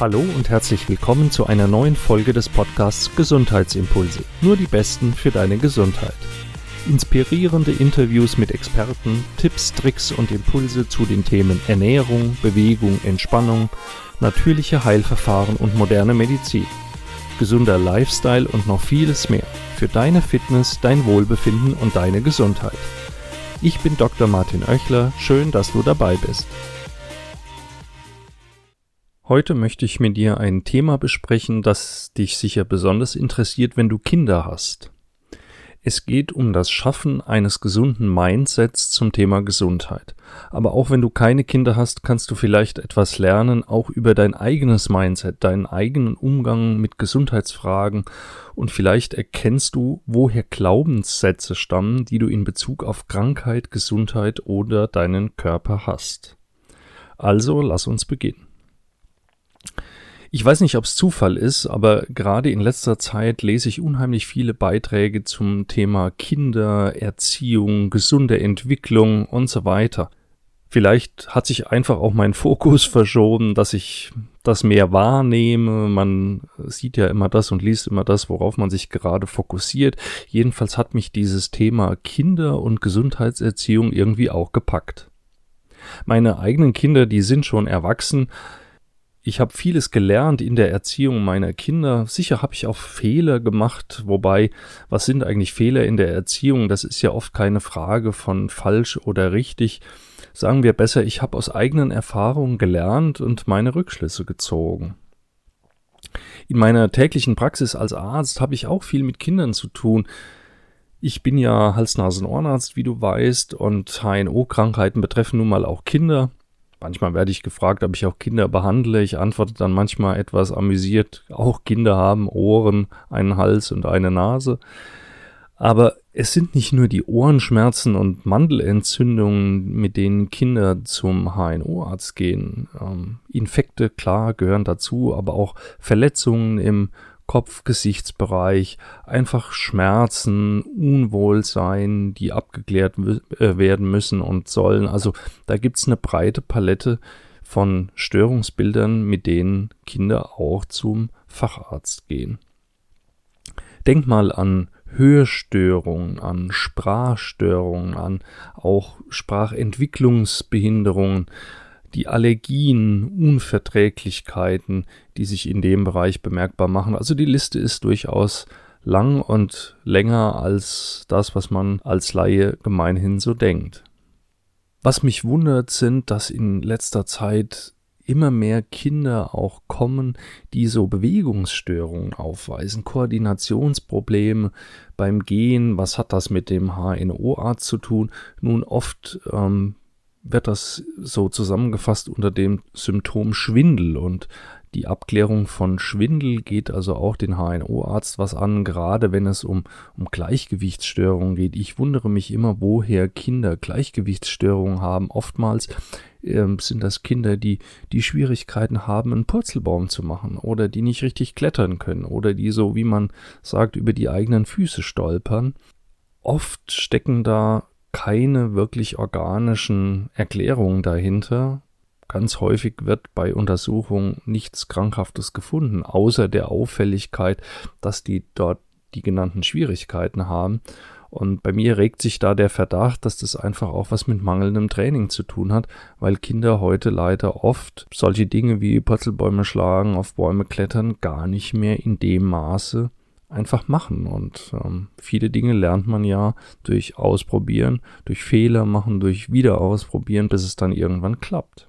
Hallo und herzlich willkommen zu einer neuen Folge des Podcasts Gesundheitsimpulse. Nur die Besten für deine Gesundheit. Inspirierende Interviews mit Experten, Tipps, Tricks und Impulse zu den Themen Ernährung, Bewegung, Entspannung, natürliche Heilverfahren und moderne Medizin. Gesunder Lifestyle und noch vieles mehr für deine Fitness, dein Wohlbefinden und deine Gesundheit. Ich bin Dr. Martin Oechler, schön, dass du dabei bist. Heute möchte ich mit dir ein Thema besprechen, das dich sicher besonders interessiert, wenn du Kinder hast. Es geht um das Schaffen eines gesunden Mindsets zum Thema Gesundheit. Aber auch wenn du keine Kinder hast, kannst du vielleicht etwas lernen, auch über dein eigenes Mindset, deinen eigenen Umgang mit Gesundheitsfragen und vielleicht erkennst du, woher Glaubenssätze stammen, die du in Bezug auf Krankheit, Gesundheit oder deinen Körper hast. Also lass uns beginnen. Ich weiß nicht, ob es Zufall ist, aber gerade in letzter Zeit lese ich unheimlich viele Beiträge zum Thema Kinder, Erziehung, gesunde Entwicklung und so weiter. Vielleicht hat sich einfach auch mein Fokus verschoben, dass ich das mehr wahrnehme. Man sieht ja immer das und liest immer das, worauf man sich gerade fokussiert. Jedenfalls hat mich dieses Thema Kinder und Gesundheitserziehung irgendwie auch gepackt. Meine eigenen Kinder, die sind schon erwachsen, ich habe vieles gelernt in der Erziehung meiner Kinder. Sicher habe ich auch Fehler gemacht, wobei, was sind eigentlich Fehler in der Erziehung? Das ist ja oft keine Frage von falsch oder richtig. Sagen wir besser, ich habe aus eigenen Erfahrungen gelernt und meine Rückschlüsse gezogen. In meiner täglichen Praxis als Arzt habe ich auch viel mit Kindern zu tun. Ich bin ja Hals-Nasen-Ohrenarzt, wie du weißt, und HNO-Krankheiten betreffen nun mal auch Kinder. Manchmal werde ich gefragt, ob ich auch Kinder behandle. Ich antworte dann manchmal etwas amüsiert, auch Kinder haben Ohren, einen Hals und eine Nase. Aber es sind nicht nur die Ohrenschmerzen und Mandelentzündungen, mit denen Kinder zum HNO-Arzt gehen. Ähm, Infekte, klar, gehören dazu, aber auch Verletzungen im Kopf-Gesichtsbereich, einfach Schmerzen, Unwohlsein, die abgeklärt äh, werden müssen und sollen. Also da gibt's eine breite Palette von Störungsbildern, mit denen Kinder auch zum Facharzt gehen. Denk mal an Hörstörungen, an Sprachstörungen, an auch Sprachentwicklungsbehinderungen, die Allergien, Unverträglichkeiten, die sich in dem Bereich bemerkbar machen. Also die Liste ist durchaus lang und länger als das, was man als Laie gemeinhin so denkt. Was mich wundert, sind, dass in letzter Zeit immer mehr Kinder auch kommen, die so Bewegungsstörungen aufweisen, Koordinationsprobleme beim Gehen. Was hat das mit dem HNO-Arzt zu tun? Nun oft ähm, wird das so zusammengefasst unter dem Symptom Schwindel und die Abklärung von Schwindel geht also auch den HNO-Arzt was an, gerade wenn es um, um Gleichgewichtsstörungen geht. Ich wundere mich immer, woher Kinder Gleichgewichtsstörungen haben. Oftmals äh, sind das Kinder, die, die Schwierigkeiten haben, einen Purzelbaum zu machen oder die nicht richtig klettern können oder die so, wie man sagt, über die eigenen Füße stolpern. Oft stecken da keine wirklich organischen Erklärungen dahinter. Ganz häufig wird bei Untersuchungen nichts Krankhaftes gefunden, außer der Auffälligkeit, dass die dort die genannten Schwierigkeiten haben. Und bei mir regt sich da der Verdacht, dass das einfach auch was mit mangelndem Training zu tun hat, weil Kinder heute leider oft solche Dinge wie Purzelbäume schlagen, auf Bäume klettern, gar nicht mehr in dem Maße einfach machen. Und ähm, viele Dinge lernt man ja durch Ausprobieren, durch Fehler machen, durch Wiederausprobieren, bis es dann irgendwann klappt.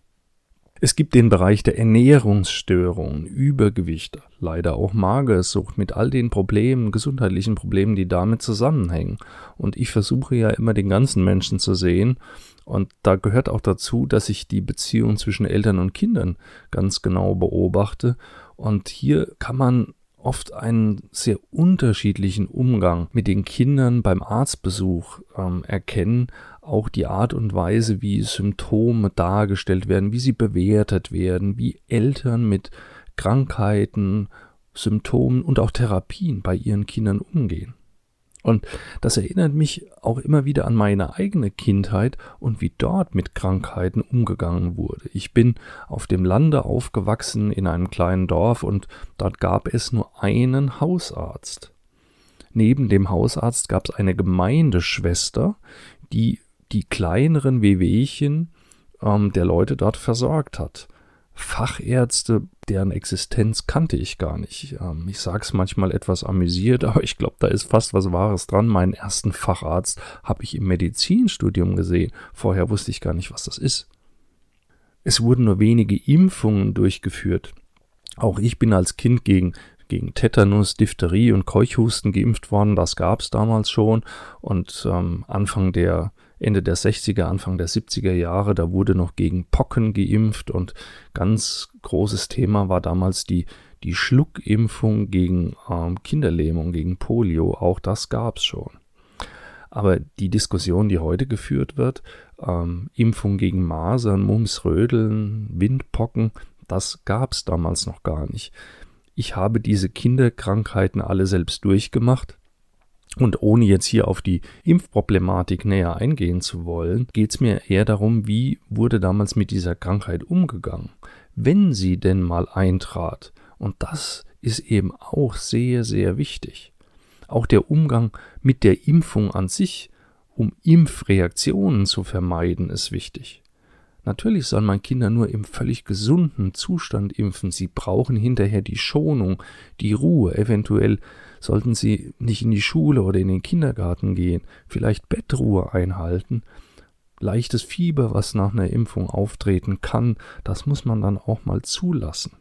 Es gibt den Bereich der Ernährungsstörungen, Übergewicht, leider auch Magersucht mit all den Problemen, gesundheitlichen Problemen, die damit zusammenhängen. Und ich versuche ja immer den ganzen Menschen zu sehen. Und da gehört auch dazu, dass ich die Beziehung zwischen Eltern und Kindern ganz genau beobachte. Und hier kann man oft einen sehr unterschiedlichen Umgang mit den Kindern beim Arztbesuch ähm, erkennen, auch die Art und Weise, wie Symptome dargestellt werden, wie sie bewertet werden, wie Eltern mit Krankheiten, Symptomen und auch Therapien bei ihren Kindern umgehen. Und das erinnert mich auch immer wieder an meine eigene Kindheit und wie dort mit Krankheiten umgegangen wurde. Ich bin auf dem Lande aufgewachsen in einem kleinen Dorf und dort gab es nur einen Hausarzt. Neben dem Hausarzt gab es eine Gemeindeschwester, die die kleineren Wehwehchen ähm, der Leute dort versorgt hat. Fachärzte, deren Existenz kannte ich gar nicht. Ähm, ich sage es manchmal etwas amüsiert, aber ich glaube, da ist fast was Wahres dran. Meinen ersten Facharzt habe ich im Medizinstudium gesehen. Vorher wusste ich gar nicht, was das ist. Es wurden nur wenige Impfungen durchgeführt. Auch ich bin als Kind gegen gegen Tetanus, Diphtherie und Keuchhusten geimpft worden. Das gab es damals schon. Und ähm, Anfang der Ende der 60er, Anfang der 70er Jahre, da wurde noch gegen Pocken geimpft und ganz großes Thema war damals die, die Schluckimpfung gegen ähm, Kinderlähmung, gegen Polio. Auch das gab es schon. Aber die Diskussion, die heute geführt wird, ähm, Impfung gegen Masern, Mumps, Rödeln, Windpocken, das gab es damals noch gar nicht. Ich habe diese Kinderkrankheiten alle selbst durchgemacht. Und ohne jetzt hier auf die Impfproblematik näher eingehen zu wollen, geht es mir eher darum, wie wurde damals mit dieser Krankheit umgegangen, wenn sie denn mal eintrat. Und das ist eben auch sehr, sehr wichtig. Auch der Umgang mit der Impfung an sich, um Impfreaktionen zu vermeiden, ist wichtig. Natürlich soll man Kinder nur im völlig gesunden Zustand impfen. Sie brauchen hinterher die Schonung, die Ruhe. Eventuell sollten sie nicht in die Schule oder in den Kindergarten gehen, vielleicht Bettruhe einhalten. Leichtes Fieber, was nach einer Impfung auftreten kann, das muss man dann auch mal zulassen.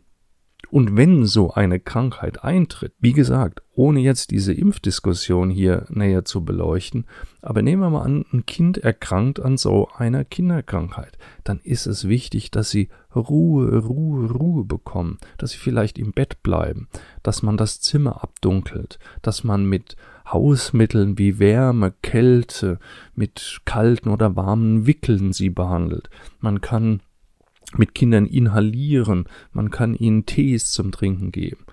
Und wenn so eine Krankheit eintritt, wie gesagt, ohne jetzt diese Impfdiskussion hier näher zu beleuchten, aber nehmen wir mal an, ein Kind erkrankt an so einer Kinderkrankheit, dann ist es wichtig, dass sie Ruhe, Ruhe, Ruhe bekommen, dass sie vielleicht im Bett bleiben, dass man das Zimmer abdunkelt, dass man mit Hausmitteln wie Wärme, Kälte, mit kalten oder warmen Wickeln sie behandelt. Man kann mit Kindern inhalieren, man kann ihnen Tees zum Trinken geben.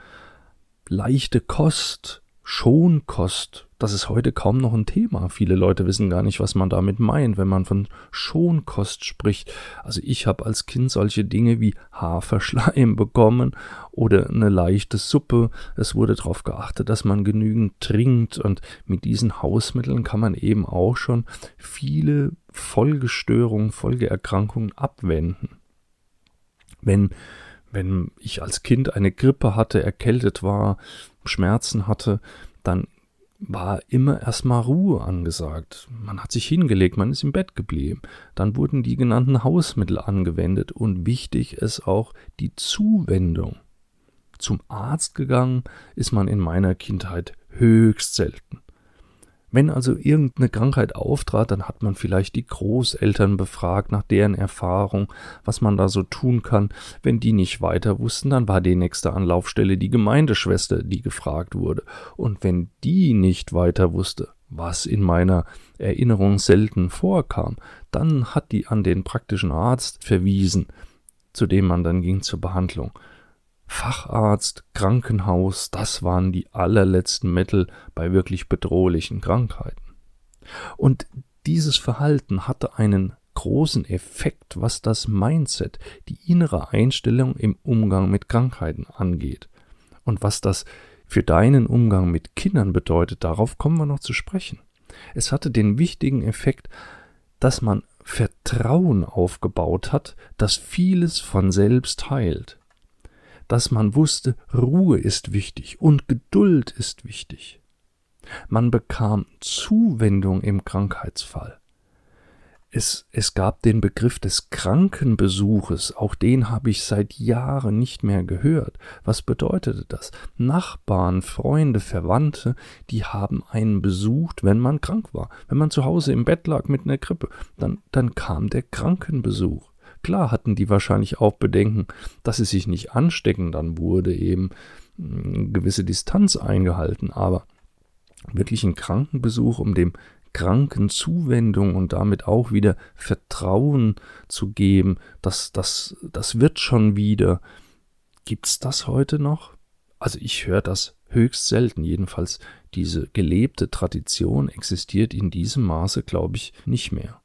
Leichte Kost, Schonkost, das ist heute kaum noch ein Thema. Viele Leute wissen gar nicht, was man damit meint, wenn man von Schonkost spricht. Also ich habe als Kind solche Dinge wie Haferschleim bekommen oder eine leichte Suppe. Es wurde darauf geachtet, dass man genügend trinkt und mit diesen Hausmitteln kann man eben auch schon viele Folgestörungen, Folgeerkrankungen abwenden. Wenn, wenn ich als Kind eine Grippe hatte, erkältet war, Schmerzen hatte, dann war immer erstmal Ruhe angesagt. Man hat sich hingelegt, man ist im Bett geblieben. Dann wurden die genannten Hausmittel angewendet und wichtig ist auch die Zuwendung. Zum Arzt gegangen ist man in meiner Kindheit höchst selten. Wenn also irgendeine Krankheit auftrat, dann hat man vielleicht die Großeltern befragt nach deren Erfahrung, was man da so tun kann. Wenn die nicht weiter wussten, dann war die nächste Anlaufstelle die Gemeindeschwester, die gefragt wurde. Und wenn die nicht weiter wusste, was in meiner Erinnerung selten vorkam, dann hat die an den praktischen Arzt verwiesen, zu dem man dann ging zur Behandlung. Facharzt, Krankenhaus, das waren die allerletzten Mittel bei wirklich bedrohlichen Krankheiten. Und dieses Verhalten hatte einen großen Effekt, was das Mindset, die innere Einstellung im Umgang mit Krankheiten angeht. Und was das für deinen Umgang mit Kindern bedeutet, darauf kommen wir noch zu sprechen. Es hatte den wichtigen Effekt, dass man Vertrauen aufgebaut hat, dass vieles von selbst heilt dass man wusste, Ruhe ist wichtig und Geduld ist wichtig. Man bekam Zuwendung im Krankheitsfall. Es, es gab den Begriff des Krankenbesuches, auch den habe ich seit Jahren nicht mehr gehört. Was bedeutete das? Nachbarn, Freunde, Verwandte, die haben einen besucht, wenn man krank war. Wenn man zu Hause im Bett lag mit einer Grippe, dann, dann kam der Krankenbesuch. Klar hatten die wahrscheinlich auch Bedenken, dass sie sich nicht anstecken, dann wurde eben eine hm, gewisse Distanz eingehalten, aber wirklich ein Krankenbesuch, um dem Kranken Zuwendung und damit auch wieder Vertrauen zu geben, dass das, das wird schon wieder. Gibt's das heute noch? Also ich höre das höchst selten. Jedenfalls diese gelebte Tradition existiert in diesem Maße, glaube ich, nicht mehr.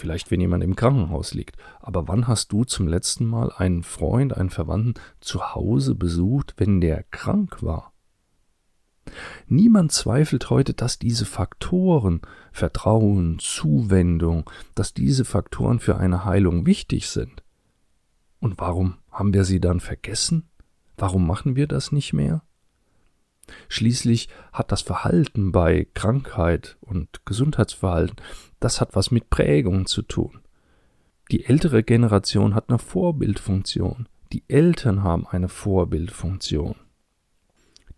Vielleicht, wenn jemand im Krankenhaus liegt. Aber wann hast du zum letzten Mal einen Freund, einen Verwandten zu Hause besucht, wenn der krank war? Niemand zweifelt heute, dass diese Faktoren Vertrauen, Zuwendung, dass diese Faktoren für eine Heilung wichtig sind. Und warum haben wir sie dann vergessen? Warum machen wir das nicht mehr? Schließlich hat das Verhalten bei Krankheit und Gesundheitsverhalten, das hat was mit Prägung zu tun. Die ältere Generation hat eine Vorbildfunktion. Die Eltern haben eine Vorbildfunktion.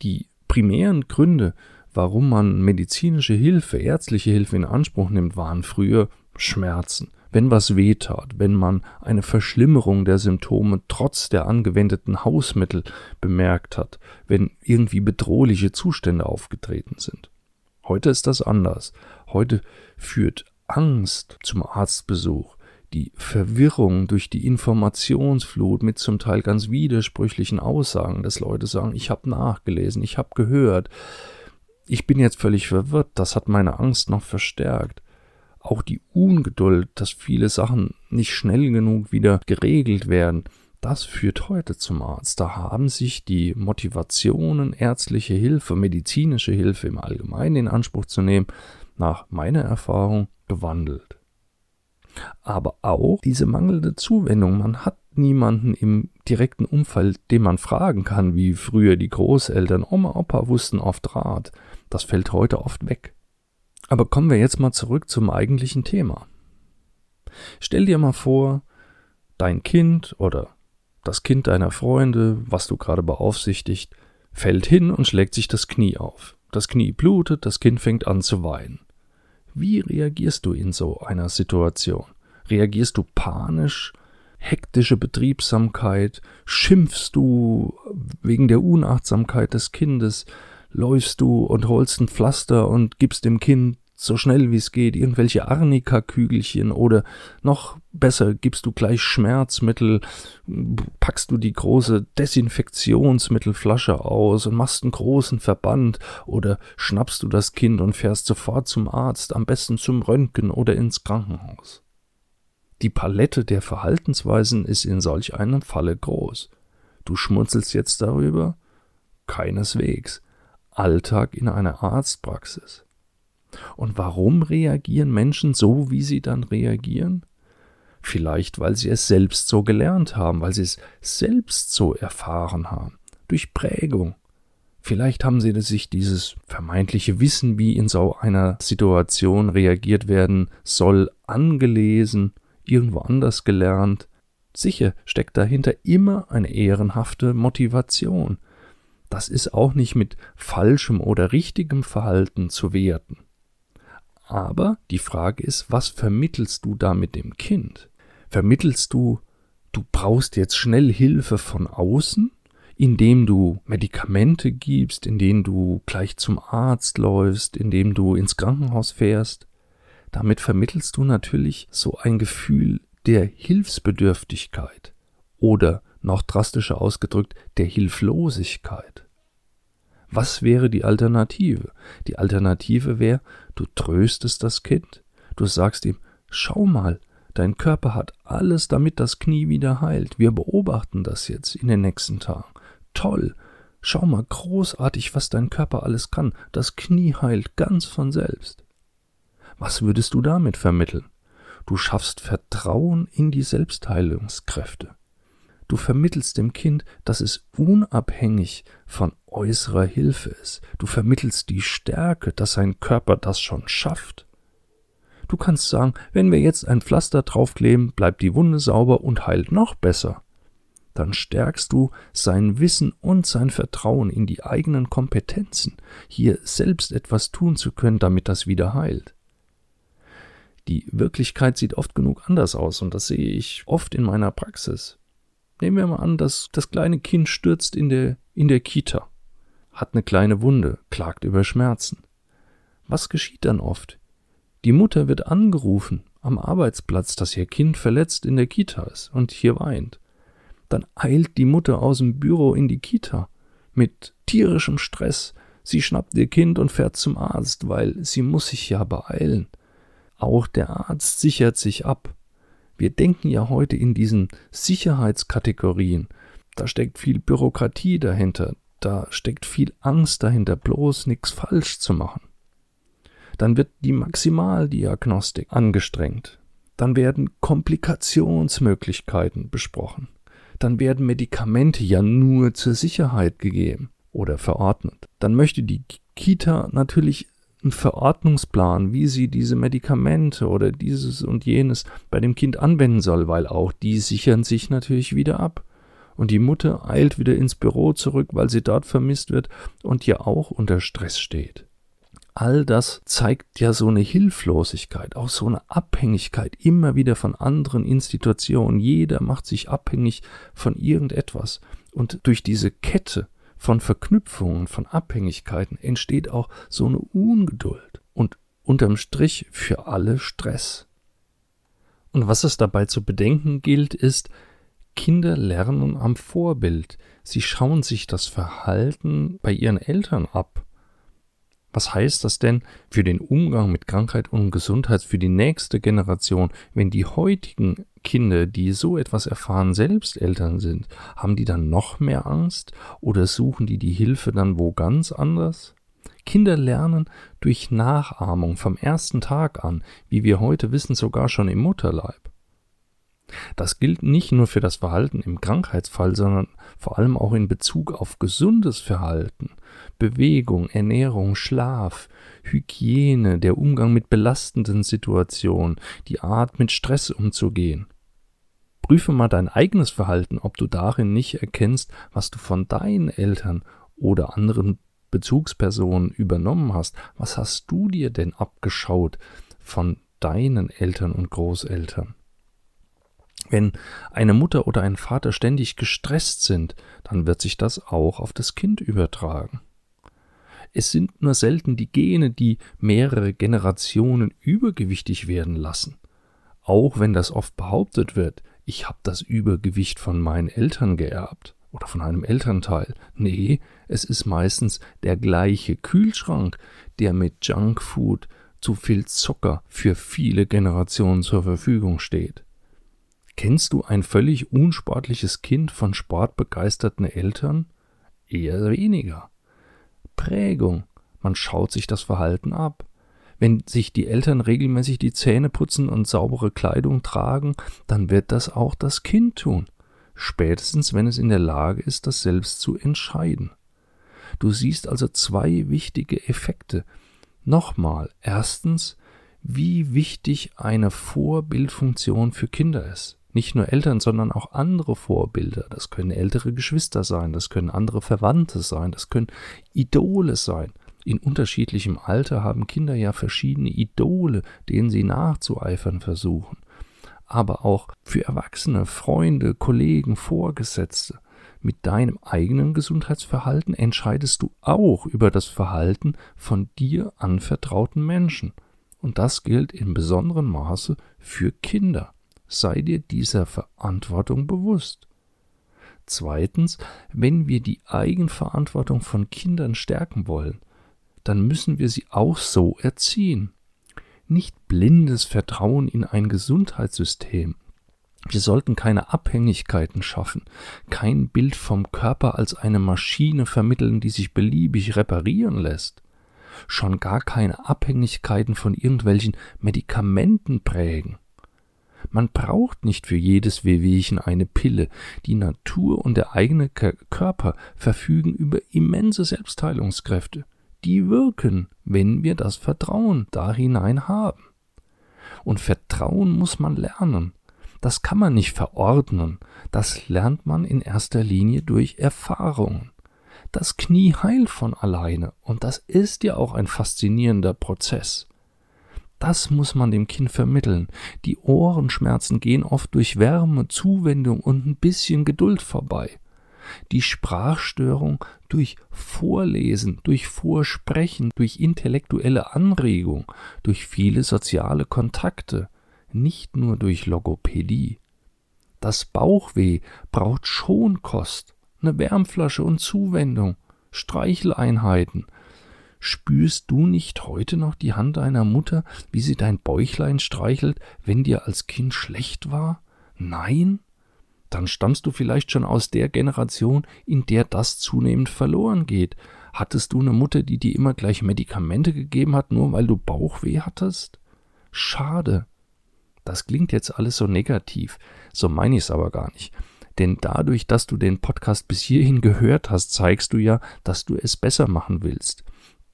Die primären Gründe, warum man medizinische Hilfe, ärztliche Hilfe in Anspruch nimmt, waren früher Schmerzen. Wenn was wehtat, wenn man eine Verschlimmerung der Symptome trotz der angewendeten Hausmittel bemerkt hat, wenn irgendwie bedrohliche Zustände aufgetreten sind. Heute ist das anders. Heute führt Angst zum Arztbesuch, die Verwirrung durch die Informationsflut mit zum Teil ganz widersprüchlichen Aussagen, dass Leute sagen, ich habe nachgelesen, ich habe gehört, ich bin jetzt völlig verwirrt, das hat meine Angst noch verstärkt. Auch die Ungeduld, dass viele Sachen nicht schnell genug wieder geregelt werden, das führt heute zum Arzt. Da haben sich die Motivationen, ärztliche Hilfe, medizinische Hilfe im Allgemeinen in Anspruch zu nehmen, nach meiner Erfahrung gewandelt aber auch diese mangelnde Zuwendung. Man hat niemanden im direkten Umfeld, den man fragen kann, wie früher die Großeltern, Oma, Opa wussten oft Rat. Das fällt heute oft weg. Aber kommen wir jetzt mal zurück zum eigentlichen Thema. Stell dir mal vor, dein Kind oder das Kind deiner Freunde, was du gerade beaufsichtigt, fällt hin und schlägt sich das Knie auf. Das Knie blutet, das Kind fängt an zu weinen. Wie reagierst du in so einer Situation? Reagierst du panisch, hektische Betriebsamkeit? Schimpfst du wegen der Unachtsamkeit des Kindes? Läufst du und holst ein Pflaster und gibst dem Kind so schnell wie es geht, irgendwelche Arnika-Kügelchen oder noch besser, gibst du gleich Schmerzmittel, packst du die große Desinfektionsmittelflasche aus und machst einen großen Verband oder schnappst du das Kind und fährst sofort zum Arzt, am besten zum Röntgen oder ins Krankenhaus. Die Palette der Verhaltensweisen ist in solch einem Falle groß. Du schmunzelst jetzt darüber? Keineswegs. Alltag in einer Arztpraxis. Und warum reagieren Menschen so, wie sie dann reagieren? Vielleicht, weil sie es selbst so gelernt haben, weil sie es selbst so erfahren haben, durch Prägung. Vielleicht haben sie sich dieses vermeintliche Wissen, wie in so einer Situation reagiert werden soll, angelesen, irgendwo anders gelernt. Sicher steckt dahinter immer eine ehrenhafte Motivation. Das ist auch nicht mit falschem oder richtigem Verhalten zu werten. Aber die Frage ist, was vermittelst du da mit dem Kind? Vermittelst du, du brauchst jetzt schnell Hilfe von außen, indem du Medikamente gibst, indem du gleich zum Arzt läufst, indem du ins Krankenhaus fährst? Damit vermittelst du natürlich so ein Gefühl der Hilfsbedürftigkeit oder noch drastischer ausgedrückt der Hilflosigkeit. Was wäre die Alternative? Die Alternative wäre, du tröstest das Kind, du sagst ihm, schau mal, dein Körper hat alles, damit das Knie wieder heilt. Wir beobachten das jetzt in den nächsten Tagen. Toll, schau mal großartig, was dein Körper alles kann. Das Knie heilt ganz von selbst. Was würdest du damit vermitteln? Du schaffst Vertrauen in die Selbstheilungskräfte. Du vermittelst dem Kind, dass es unabhängig von äußerer Hilfe ist. Du vermittelst die Stärke, dass sein Körper das schon schafft. Du kannst sagen, wenn wir jetzt ein Pflaster draufkleben, bleibt die Wunde sauber und heilt noch besser. Dann stärkst du sein Wissen und sein Vertrauen in die eigenen Kompetenzen, hier selbst etwas tun zu können, damit das wieder heilt. Die Wirklichkeit sieht oft genug anders aus und das sehe ich oft in meiner Praxis. Nehmen wir mal an, dass das kleine Kind stürzt in der, in der Kita, hat eine kleine Wunde, klagt über Schmerzen. Was geschieht dann oft? Die Mutter wird angerufen am Arbeitsplatz, dass ihr Kind verletzt in der Kita ist und hier weint. Dann eilt die Mutter aus dem Büro in die Kita. mit tierischem Stress. Sie schnappt ihr Kind und fährt zum Arzt, weil sie muss sich ja beeilen. Auch der Arzt sichert sich ab. Wir denken ja heute in diesen Sicherheitskategorien. Da steckt viel Bürokratie dahinter, da steckt viel Angst dahinter, bloß nichts falsch zu machen. Dann wird die Maximaldiagnostik angestrengt. Dann werden Komplikationsmöglichkeiten besprochen. Dann werden Medikamente ja nur zur Sicherheit gegeben oder verordnet. Dann möchte die Kita natürlich einen Verordnungsplan, wie sie diese Medikamente oder dieses und jenes bei dem Kind anwenden soll, weil auch die sichern sich natürlich wieder ab. Und die Mutter eilt wieder ins Büro zurück, weil sie dort vermisst wird und ja auch unter Stress steht. All das zeigt ja so eine Hilflosigkeit, auch so eine Abhängigkeit immer wieder von anderen Institutionen. Jeder macht sich abhängig von irgendetwas. Und durch diese Kette von Verknüpfungen, von Abhängigkeiten entsteht auch so eine Ungeduld und unterm Strich für alle Stress. Und was es dabei zu bedenken gilt, ist, Kinder lernen am Vorbild. Sie schauen sich das Verhalten bei ihren Eltern ab. Was heißt das denn für den Umgang mit Krankheit und Gesundheit für die nächste Generation, wenn die heutigen Kinder, die so etwas erfahren, selbst Eltern sind? Haben die dann noch mehr Angst oder suchen die die Hilfe dann wo ganz anders? Kinder lernen durch Nachahmung vom ersten Tag an, wie wir heute wissen, sogar schon im Mutterleib. Das gilt nicht nur für das Verhalten im Krankheitsfall, sondern vor allem auch in Bezug auf gesundes Verhalten, Bewegung, Ernährung, Schlaf, Hygiene, der Umgang mit belastenden Situationen, die Art mit Stress umzugehen. Prüfe mal dein eigenes Verhalten, ob du darin nicht erkennst, was du von deinen Eltern oder anderen Bezugspersonen übernommen hast. Was hast du dir denn abgeschaut von deinen Eltern und Großeltern? Wenn eine Mutter oder ein Vater ständig gestresst sind, dann wird sich das auch auf das Kind übertragen. Es sind nur selten die Gene, die mehrere Generationen übergewichtig werden lassen. Auch wenn das oft behauptet wird, ich habe das Übergewicht von meinen Eltern geerbt oder von einem Elternteil. Nee, es ist meistens der gleiche Kühlschrank, der mit Junkfood zu viel Zucker für viele Generationen zur Verfügung steht. Kennst du ein völlig unsportliches Kind von sportbegeisterten Eltern? Eher weniger. Prägung. Man schaut sich das Verhalten ab. Wenn sich die Eltern regelmäßig die Zähne putzen und saubere Kleidung tragen, dann wird das auch das Kind tun. Spätestens, wenn es in der Lage ist, das selbst zu entscheiden. Du siehst also zwei wichtige Effekte. Nochmal, erstens, wie wichtig eine Vorbildfunktion für Kinder ist. Nicht nur Eltern, sondern auch andere Vorbilder. Das können ältere Geschwister sein, das können andere Verwandte sein, das können Idole sein. In unterschiedlichem Alter haben Kinder ja verschiedene Idole, denen sie nachzueifern versuchen. Aber auch für Erwachsene, Freunde, Kollegen, Vorgesetzte. Mit deinem eigenen Gesundheitsverhalten entscheidest du auch über das Verhalten von dir anvertrauten Menschen. Und das gilt in besonderem Maße für Kinder sei dir dieser Verantwortung bewusst. Zweitens, wenn wir die Eigenverantwortung von Kindern stärken wollen, dann müssen wir sie auch so erziehen. Nicht blindes Vertrauen in ein Gesundheitssystem. Wir sollten keine Abhängigkeiten schaffen, kein Bild vom Körper als eine Maschine vermitteln, die sich beliebig reparieren lässt, schon gar keine Abhängigkeiten von irgendwelchen Medikamenten prägen. Man braucht nicht für jedes Wehwehchen eine Pille. Die Natur und der eigene Körper verfügen über immense Selbstheilungskräfte. Die wirken, wenn wir das Vertrauen da hinein haben. Und Vertrauen muss man lernen. Das kann man nicht verordnen. Das lernt man in erster Linie durch Erfahrungen. Das Knie heilt von alleine und das ist ja auch ein faszinierender Prozess. Das muss man dem Kind vermitteln. Die Ohrenschmerzen gehen oft durch Wärme, Zuwendung und ein bisschen Geduld vorbei. Die Sprachstörung durch Vorlesen, durch Vorsprechen, durch intellektuelle Anregung, durch viele soziale Kontakte, nicht nur durch Logopädie. Das Bauchweh braucht Schonkost, eine Wärmflasche und Zuwendung. Streicheleinheiten. Spürst du nicht heute noch die Hand deiner Mutter, wie sie dein Bäuchlein streichelt, wenn dir als Kind schlecht war? Nein? Dann stammst du vielleicht schon aus der Generation, in der das zunehmend verloren geht. Hattest du eine Mutter, die dir immer gleich Medikamente gegeben hat, nur weil du Bauchweh hattest? Schade. Das klingt jetzt alles so negativ, so meine ich es aber gar nicht. Denn dadurch, dass du den Podcast bis hierhin gehört hast, zeigst du ja, dass du es besser machen willst.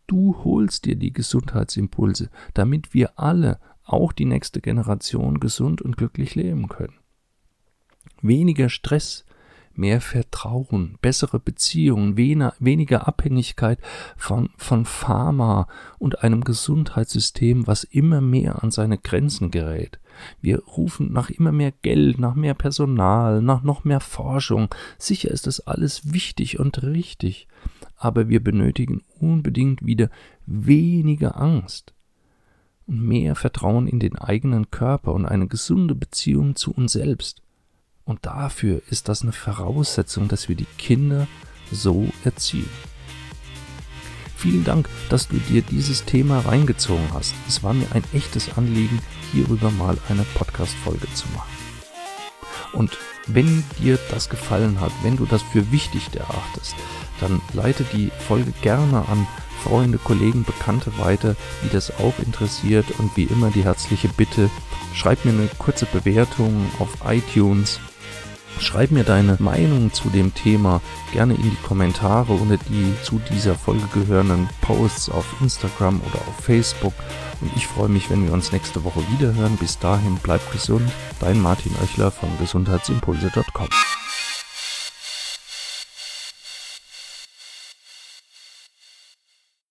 Du holst dir die Gesundheitsimpulse, damit wir alle, auch die nächste Generation, gesund und glücklich leben können. Weniger Stress, mehr Vertrauen, bessere Beziehungen, weniger Abhängigkeit von, von Pharma und einem Gesundheitssystem, was immer mehr an seine Grenzen gerät. Wir rufen nach immer mehr Geld, nach mehr Personal, nach noch mehr Forschung. Sicher ist das alles wichtig und richtig, aber wir benötigen unbedingt wieder weniger Angst und mehr Vertrauen in den eigenen Körper und eine gesunde Beziehung zu uns selbst. Und dafür ist das eine Voraussetzung, dass wir die Kinder so erziehen. Vielen Dank, dass du dir dieses Thema reingezogen hast. Es war mir ein echtes Anliegen, hierüber mal eine Podcast-Folge zu machen. Und wenn dir das gefallen hat, wenn du das für wichtig erachtest, dann leite die Folge gerne an Freunde, Kollegen, Bekannte weiter, die das auch interessiert. Und wie immer die herzliche Bitte, schreib mir eine kurze Bewertung auf iTunes Schreib mir deine Meinung zu dem Thema gerne in die Kommentare unter die zu dieser Folge gehörenden Posts auf Instagram oder auf Facebook. Und ich freue mich, wenn wir uns nächste Woche wiederhören. Bis dahin, bleib gesund. Dein Martin Oechler von gesundheitsimpulse.com.